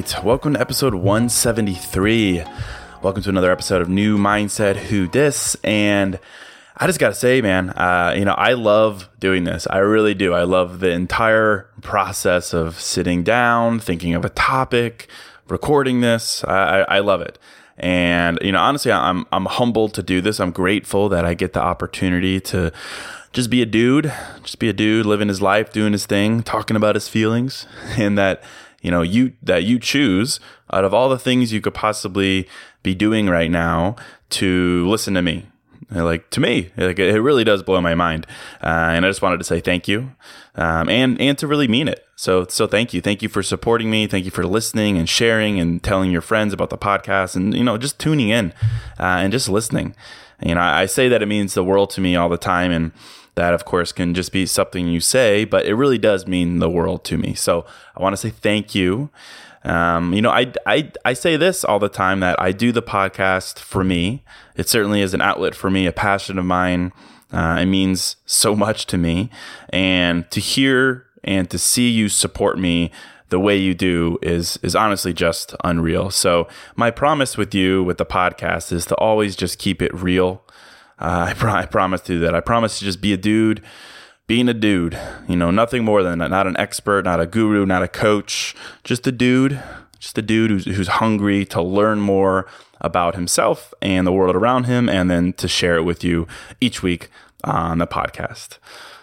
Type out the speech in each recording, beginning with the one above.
Right. Welcome to episode 173. Welcome to another episode of New Mindset Who Dis. And I just got to say, man, uh, you know, I love doing this. I really do. I love the entire process of sitting down, thinking of a topic, recording this. I, I, I love it. And, you know, honestly, I'm, I'm humbled to do this. I'm grateful that I get the opportunity to just be a dude, just be a dude living his life, doing his thing, talking about his feelings, and that you know you that you choose out of all the things you could possibly be doing right now to listen to me. Like to me like it really does blow my mind. Uh, and i just wanted to say thank you um, and and to really mean it. So so thank you. Thank you for supporting me. Thank you for listening and sharing and telling your friends about the podcast and you know just tuning in uh, and just listening. You know I, I say that it means the world to me all the time and that, of course, can just be something you say, but it really does mean the world to me. So I want to say thank you. Um, you know, I, I, I say this all the time that I do the podcast for me. It certainly is an outlet for me, a passion of mine. Uh, it means so much to me. And to hear and to see you support me the way you do is is honestly just unreal. So my promise with you with the podcast is to always just keep it real uh, I, I promise to that. I promise to just be a dude, being a dude. You know, nothing more than that. Not an expert, not a guru, not a coach. Just a dude. Just a dude who's, who's hungry to learn more about himself and the world around him, and then to share it with you each week on the podcast.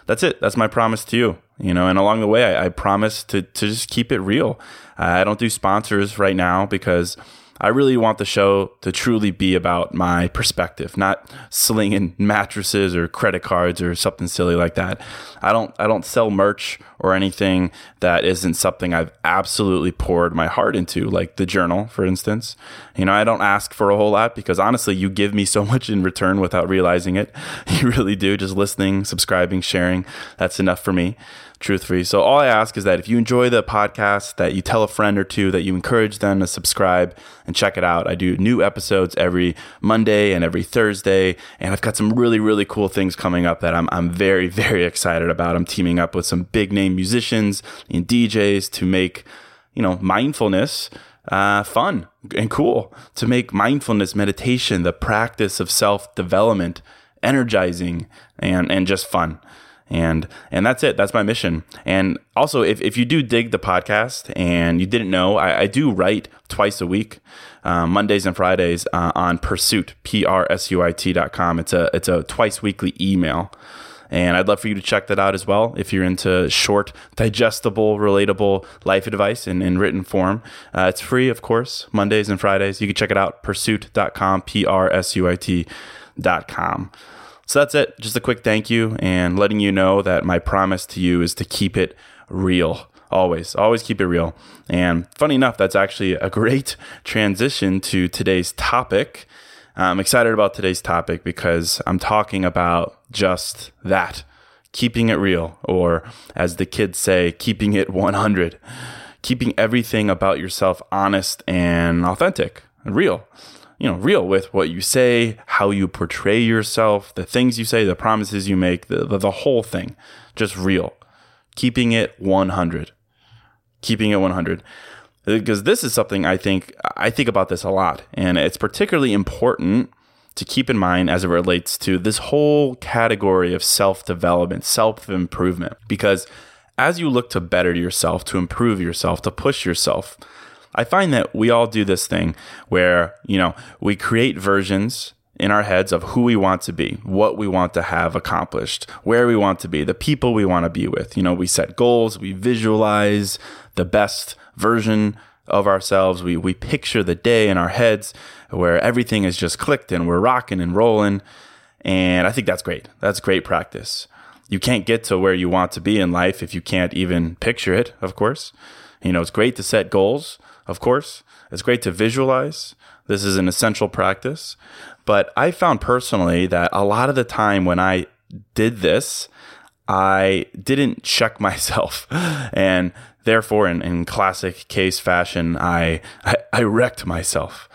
That's it. That's my promise to you. You know, and along the way, I, I promise to to just keep it real. Uh, I don't do sponsors right now because I really want the show to truly be about my perspective, not slinging mattresses or credit cards or something silly like that. I don't I don't sell merch or anything that isn't something I've absolutely poured my heart into, like the journal, for instance. You know, I don't ask for a whole lot because honestly, you give me so much in return without realizing it. You really do. Just listening, subscribing, sharing, that's enough for me truthfully. So all I ask is that if you enjoy the podcast, that you tell a friend or two, that you encourage them to subscribe and check it out. I do new episodes every Monday and every Thursday, and I've got some really, really cool things coming up that I'm, I'm very, very excited about. I'm teaming up with some big name musicians and DJs to make, you know, mindfulness uh, fun and cool, to make mindfulness meditation, the practice of self development, energizing and, and just fun and and that's it that's my mission and also if, if you do dig the podcast and you didn't know i, I do write twice a week um, mondays and fridays uh, on prsuit p-r-s-u-i-t dot com it's a it's a twice weekly email and I'd love for you to check that out as well if you're into short, digestible, relatable life advice in, in written form. Uh, it's free, of course, Mondays and Fridays. You can check it out, prsuit.com, P R S U I T mindset.com. So that's it. Just a quick thank you and letting you know that my promise to you is to keep it real. Always, always keep it real. And funny enough, that's actually a great transition to today's topic. I'm excited about today's topic because I'm talking about just that keeping it real, or as the kids say, keeping it 100, keeping everything about yourself honest and authentic and real. You know, real with what you say, how you portray yourself, the things you say, the promises you make, the, the, the whole thing. Just real. Keeping it 100. Keeping it 100 because this is something I think I think about this a lot, and it's particularly important to keep in mind as it relates to this whole category of self development, self improvement. Because as you look to better yourself, to improve yourself, to push yourself, I find that we all do this thing where, you know, we create versions in our heads of who we want to be, what we want to have accomplished, where we want to be, the people we want to be with. You know, we set goals, we visualize the best version of ourselves. We we picture the day in our heads where everything is just clicked and we're rocking and rolling. And I think that's great. That's great practice. You can't get to where you want to be in life if you can't even picture it, of course. You know, it's great to set goals, of course. It's great to visualize. This is an essential practice. But I found personally that a lot of the time when I did this, I didn't check myself. And therefore, in, in classic case fashion, I, I, I wrecked myself.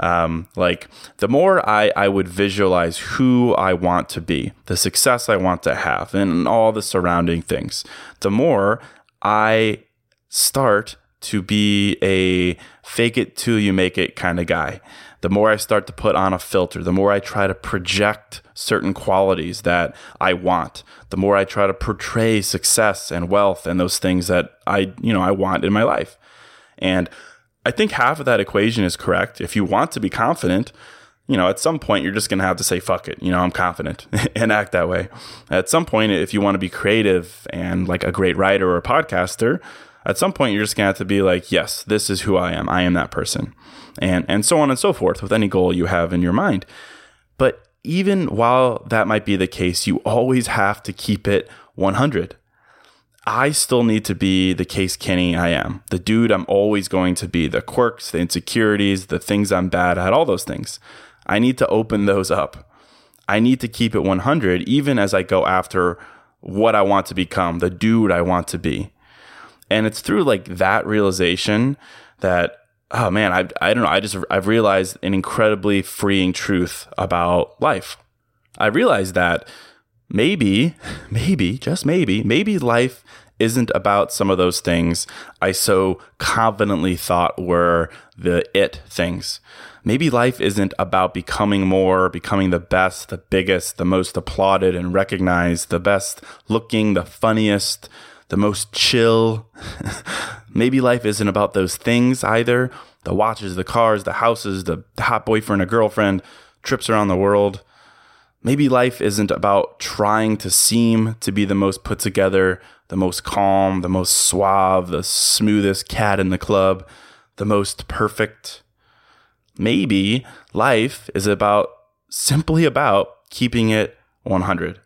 Um, like the more I, I would visualize who I want to be, the success I want to have, and all the surrounding things, the more I start to be a fake it till you make it kind of guy. The more I start to put on a filter, the more I try to project certain qualities that I want, the more I try to portray success and wealth and those things that I, you know, I want in my life. And I think half of that equation is correct. If you want to be confident, you know, at some point you're just going to have to say, fuck it, you know, I'm confident and act that way. At some point, if you want to be creative and like a great writer or a podcaster, at some point you're just to have to be like, yes, this is who I am. I am that person. And, and so on and so forth with any goal you have in your mind. But even while that might be the case, you always have to keep it 100. I still need to be the Case Kenny I am, the dude I'm always going to be, the quirks, the insecurities, the things I'm bad at, all those things. I need to open those up. I need to keep it 100 even as I go after what I want to become, the dude I want to be. And it's through like that realization that oh man, I I don't know, I just I've realized an incredibly freeing truth about life. I realized that maybe, maybe, just maybe, maybe life isn't about some of those things I so confidently thought were the it things. Maybe life isn't about becoming more, becoming the best, the biggest, the most applauded and recognized, the best looking, the funniest, the most chill. Maybe life isn't about those things either the watches, the cars, the houses, the hot boyfriend or girlfriend, trips around the world. Maybe life isn't about trying to seem to be the most put together, the most calm, the most suave, the smoothest cat in the club, the most perfect. Maybe life is about simply about keeping it 100.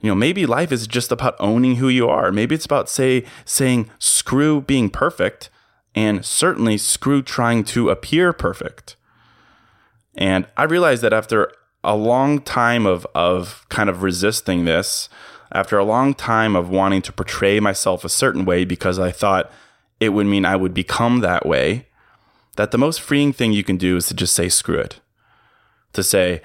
You know, maybe life is just about owning who you are. Maybe it's about say saying screw being perfect and certainly screw trying to appear perfect. And I realized that after a long time of of kind of resisting this, after a long time of wanting to portray myself a certain way because I thought it would mean I would become that way, that the most freeing thing you can do is to just say screw it. To say,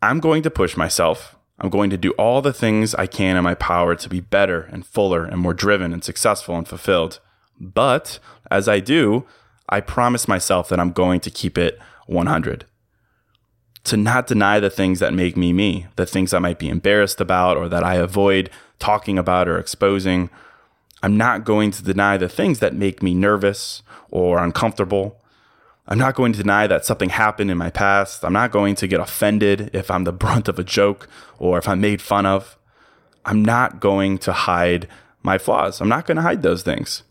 I'm going to push myself. I'm going to do all the things I can in my power to be better and fuller and more driven and successful and fulfilled. But as I do, I promise myself that I'm going to keep it 100 to not deny the things that make me me, the things I might be embarrassed about or that I avoid talking about or exposing. I'm not going to deny the things that make me nervous or uncomfortable. I'm not going to deny that something happened in my past. I'm not going to get offended if I'm the brunt of a joke or if I'm made fun of. I'm not going to hide my flaws. I'm not going to hide those things.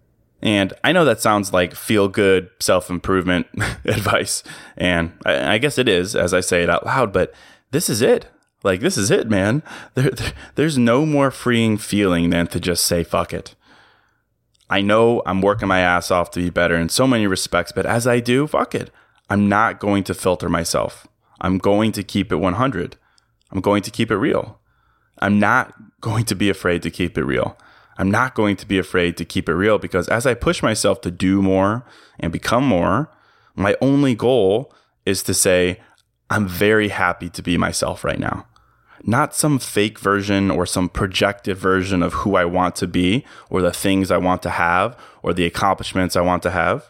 And I know that sounds like feel good self improvement advice. And I, I, guess it is as I say it out loud, but this is it. Like, this is it, man. There, there, there's no more freeing feeling than to just say, fuck it. I know I'm working my ass off to be better in so many respects, but as I do, fuck it. I'm not going to filter myself. I'm going to keep it 100. I'm going to keep it real. I'm not going to be afraid to keep it real. I'm not going to be afraid to keep it real because as I push myself to do more and become more, my only goal is to say, I'm very happy to be myself right now. Not some fake version or some projected version of who I want to be or the things I want to have or the accomplishments I want to have.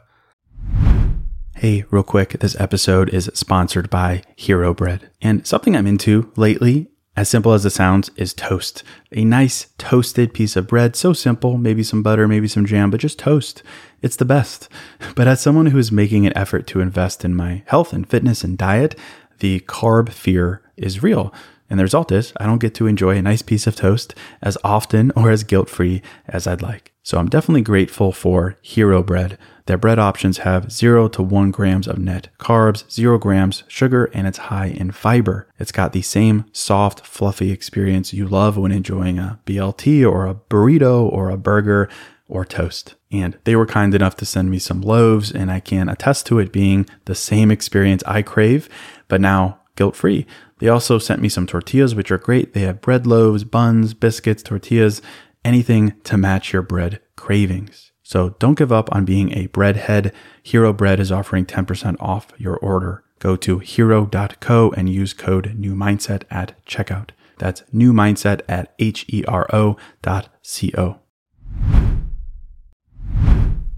Hey, real quick, this episode is sponsored by Hero Bread. And something I'm into lately, as simple as it sounds, is toast. A nice toasted piece of bread, so simple, maybe some butter, maybe some jam, but just toast. It's the best. But as someone who is making an effort to invest in my health and fitness and diet, the carb fear is real. And the result is I don't get to enjoy a nice piece of toast as often or as guilt free as I'd like. So I'm definitely grateful for Hero Bread. Their bread options have 0 to 1 grams of net carbs, 0 grams sugar, and it's high in fiber. It's got the same soft, fluffy experience you love when enjoying a BLT or a burrito or a burger or toast. And they were kind enough to send me some loaves, and I can attest to it being the same experience I crave, but now guilt free. They also sent me some tortillas, which are great. They have bread loaves, buns, biscuits, tortillas, anything to match your bread cravings. So don't give up on being a breadhead. Hero Bread is offering 10% off your order. Go to hero.co and use code new mindset at checkout. That's new mindset at H E R O dot C O.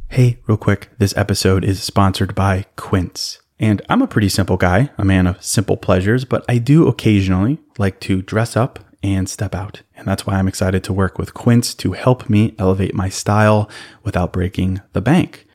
Hey, real quick, this episode is sponsored by Quince. And I'm a pretty simple guy, a man of simple pleasures, but I do occasionally like to dress up and step out. And that's why I'm excited to work with Quince to help me elevate my style without breaking the bank.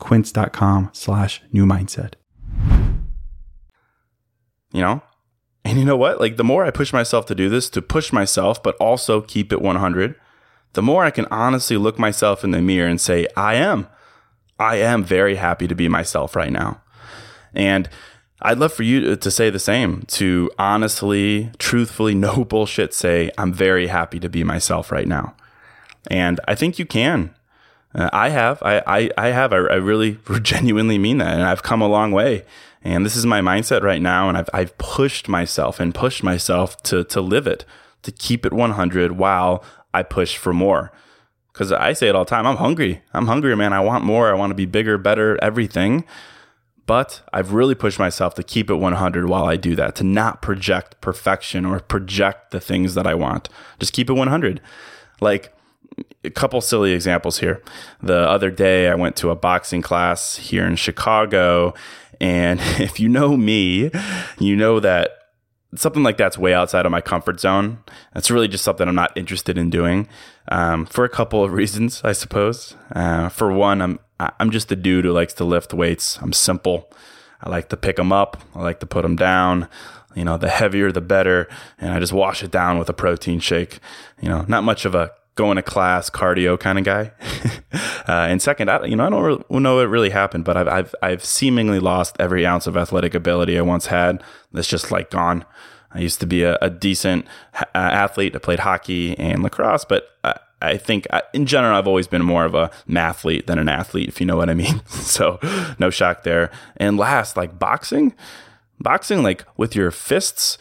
quince.com slash new mindset. You know? And you know what? Like the more I push myself to do this, to push myself, but also keep it 100, the more I can honestly look myself in the mirror and say, I am. I am very happy to be myself right now. And I'd love for you to say the same, to honestly, truthfully, no bullshit say, I'm very happy to be myself right now. And I think you can. Uh, I have, I, I, I have, I, I really genuinely mean that. And I've come a long way. And this is my mindset right now. And I've, I've pushed myself and pushed myself to, to live it, to keep it 100 while I push for more. Cause I say it all the time. I'm hungry. I'm hungry, man. I want more. I want to be bigger, better, everything. But I've really pushed myself to keep it 100 while I do that, to not project perfection or project the things that I want. Just keep it 100. Like, a couple silly examples here. The other day, I went to a boxing class here in Chicago. And if you know me, you know that something like that's way outside of my comfort zone. That's really just something I'm not interested in doing um, for a couple of reasons, I suppose. Uh, for one, I'm I'm just a dude who likes to lift weights. I'm simple. I like to pick them up. I like to put them down. You know, the heavier the better, and I just wash it down with a protein shake. You know, not much of a going to class cardio kind of guy. uh, and second, I, you know, I don't know what really happened, but I've, I've, I've seemingly lost every ounce of athletic ability I once had. That's just like gone. I used to be a, a decent uh, athlete. I played hockey and lacrosse, but I, I think I, in general, I've always been more of a mathlete than an athlete, if you know what I mean. so no shock there. And last, like boxing, boxing, like with your fists,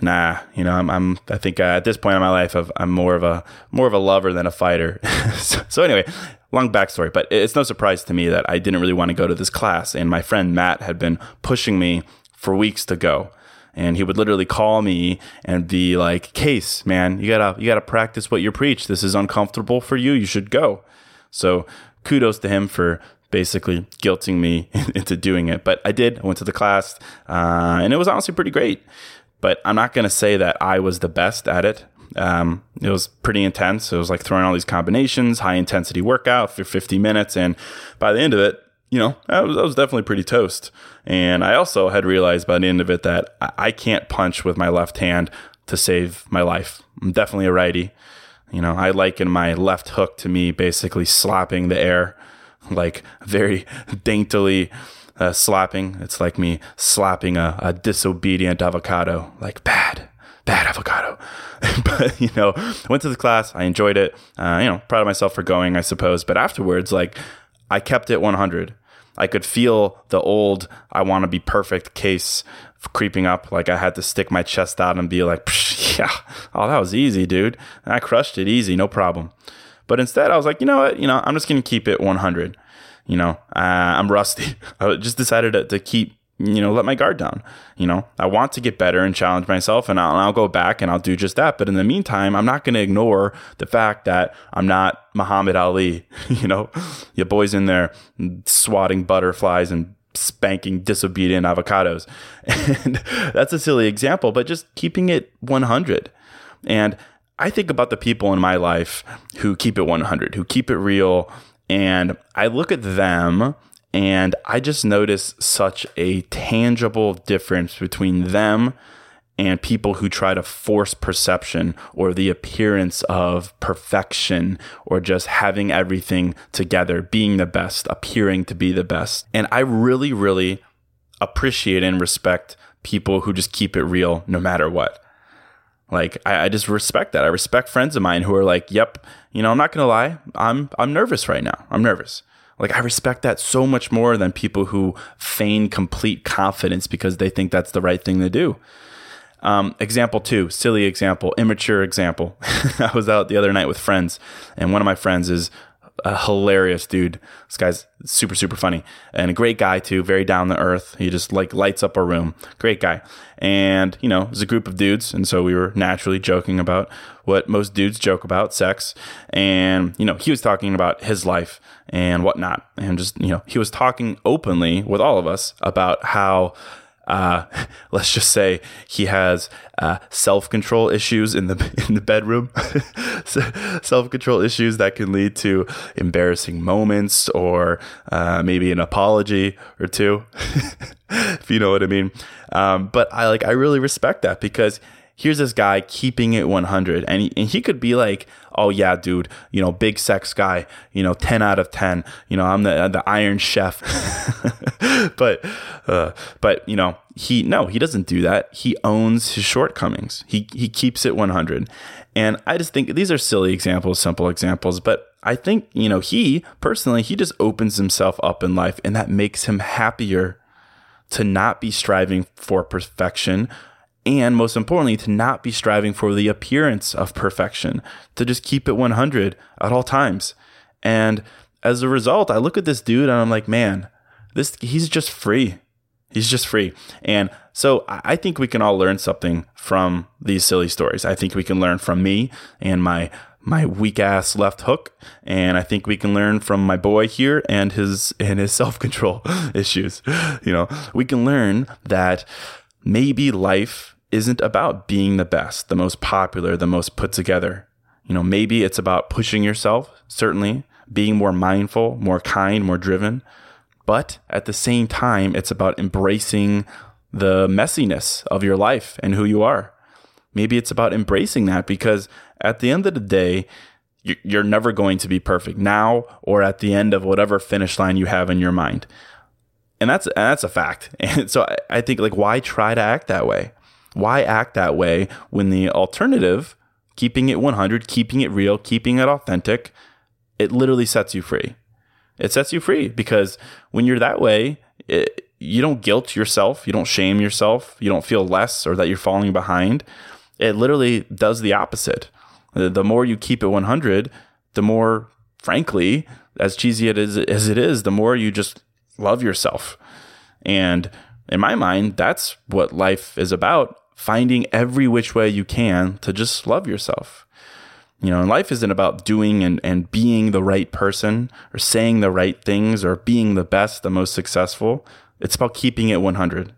nah, you know, I'm, I'm I think uh, at this point in my life, i am more of a more of a lover than a fighter. so, so, anyway, long backstory, but it's no surprise to me that I didn't really want to go to this class. And my friend Matt had been pushing me for weeks to go. And he would literally call me and be like, Case, man, you gotta you gotta practice what you preach. This is uncomfortable for you. You should go. So kudos to him for basically guilting me into doing it. But I did. I went to the class, uh, and it was honestly pretty great. But I'm not going to say that I was the best at it. Um, it was pretty intense. It was like throwing all these combinations, high intensity workout for 50 minutes. And by the end of it, you know, I was, I was definitely pretty toast. And I also had realized by the end of it that I can't punch with my left hand to save my life. I'm definitely a righty. You know, I liken my left hook to me basically slapping the air, like very daintily uh, slapping. It's like me slapping a, a disobedient avocado, like bad, bad avocado. but you know, went to the class. I enjoyed it. Uh, you know, proud of myself for going, I suppose. But afterwards, like, I kept it 100. I could feel the old "I want to be perfect" case creeping up. Like I had to stick my chest out and be like, "Yeah, oh, that was easy, dude. And I crushed it easy, no problem." But instead, I was like, you know what? You know, I'm just gonna keep it 100. You know, uh, I'm rusty. I just decided to, to keep you know, let my guard down. You know, I want to get better and challenge myself, and I'll, I'll go back and I'll do just that. But in the meantime, I'm not going to ignore the fact that I'm not Muhammad Ali. you know, your boy's in there swatting butterflies and spanking disobedient avocados. And that's a silly example, but just keeping it 100. And I think about the people in my life who keep it 100, who keep it real. And I look at them and I just notice such a tangible difference between them and people who try to force perception or the appearance of perfection or just having everything together, being the best, appearing to be the best. And I really, really appreciate and respect people who just keep it real no matter what. Like I, I, just respect that. I respect friends of mine who are like, "Yep, you know, I'm not gonna lie, I'm I'm nervous right now. I'm nervous." Like I respect that so much more than people who feign complete confidence because they think that's the right thing to do. Um, example two, silly example, immature example. I was out the other night with friends, and one of my friends is a hilarious dude. This guy's super, super funny and a great guy too. Very down to earth. He just like lights up a room. Great guy. And you know, it's a group of dudes, and so we were naturally joking about what most dudes joke about, sex. And you know, he was talking about his life and whatnot, and just you know, he was talking openly with all of us about how uh, let's just say he has uh, self control issues in the in the bedroom, self control issues that can lead to embarrassing moments or uh, maybe an apology or two, if you know what I mean. Um, but I like I really respect that because here's this guy keeping it 100 and he, and he could be like oh yeah dude you know big sex guy you know 10 out of 10 you know i'm the the iron chef. But uh, but you know he no he doesn't do that. He owns his shortcomings. He he keeps it 100 and i just think these are silly examples simple examples but I think, you know, he personally, he just opens himself up in life and that makes him happier to not be striving for perfection, and most importantly, to not be striving for the appearance of perfection, to just keep it 100 at all times. And as a result, I look at this dude and I'm like, man, this he's just free. He's just free. And so I think we can all learn something from these silly stories. I think we can learn from me and my my weak ass left hook and i think we can learn from my boy here and his and his self-control issues you know we can learn that maybe life isn't about being the best, the most popular, the most put together. You know, maybe it's about pushing yourself, certainly, being more mindful, more kind, more driven. But at the same time, it's about embracing the messiness of your life and who you are. Maybe it's about embracing that because at the end of the day, you're never going to be perfect now or at the end of whatever finish line you have in your mind. And that's and that's a fact. And so I, I think like why try to act that way? Why act that way when the alternative, keeping it 100, keeping it real, keeping it authentic, it literally sets you free. It sets you free because when you're that way, it, you don't guilt yourself, you don't shame yourself, you don't feel less or that you're falling behind. It literally does the opposite. The more you keep it 100, the more, frankly, as cheesy it is, as it is, the more you just love yourself. And in my mind, that's what life is about finding every which way you can to just love yourself. You know, life isn't about doing and, and being the right person or saying the right things or being the best, the most successful. It's about keeping it 100.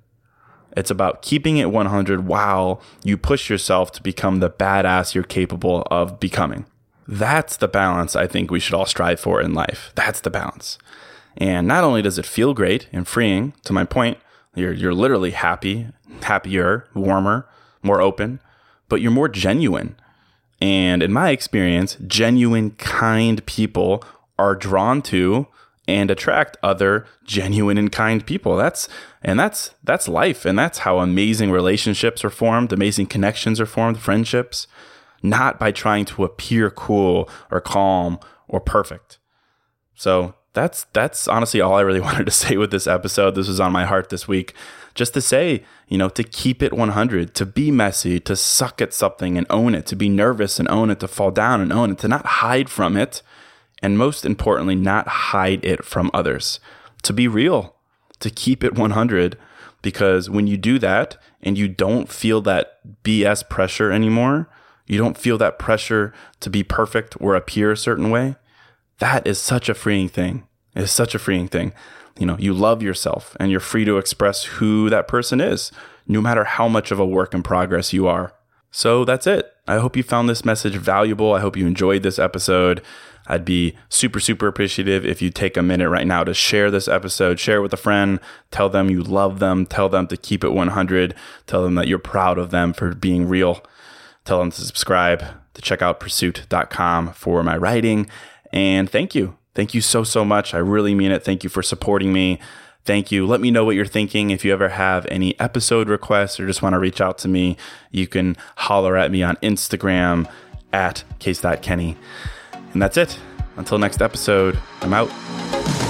It's about keeping it 100 while you push yourself to become the badass you're capable of becoming. That's the balance I think we should all strive for in life. That's the balance. And not only does it feel great and freeing, to my point, you're, you're literally happy, happier, warmer, more open, but you're more genuine. And in my experience, genuine, kind people are drawn to and attract other genuine and kind people. That's and that's that's life and that's how amazing relationships are formed, amazing connections are formed, friendships, not by trying to appear cool or calm or perfect. So, that's that's honestly all I really wanted to say with this episode. This was on my heart this week. Just to say, you know, to keep it 100, to be messy, to suck at something and own it, to be nervous and own it, to fall down and own it, to not hide from it, and most importantly, not hide it from others. To be real, to keep it 100 because when you do that and you don't feel that BS pressure anymore, you don't feel that pressure to be perfect or appear a certain way, that is such a freeing thing. It is such a freeing thing. You know, you love yourself and you're free to express who that person is, no matter how much of a work in progress you are. So that's it. I hope you found this message valuable. I hope you enjoyed this episode. I'd be super, super appreciative if you take a minute right now to share this episode, share it with a friend, tell them you love them, tell them to keep it 100, tell them that you're proud of them for being real, tell them to subscribe, to check out prsuit.com for my writing. And thank you. Thank you so, so much. I really mean it. Thank you for supporting me. Thank you. Let me know what you're thinking. If you ever have any episode requests or just want to reach out to me, you can holler at me on Instagram at case.kenny. And that's it. Until next episode, I'm out.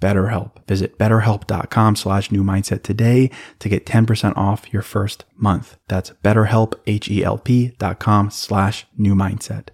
BetterHelp. Visit betterhelp.com slash new mindset today to get 10% off your first month. That's betterhelp, H-E-L-P dot com slash new mindset.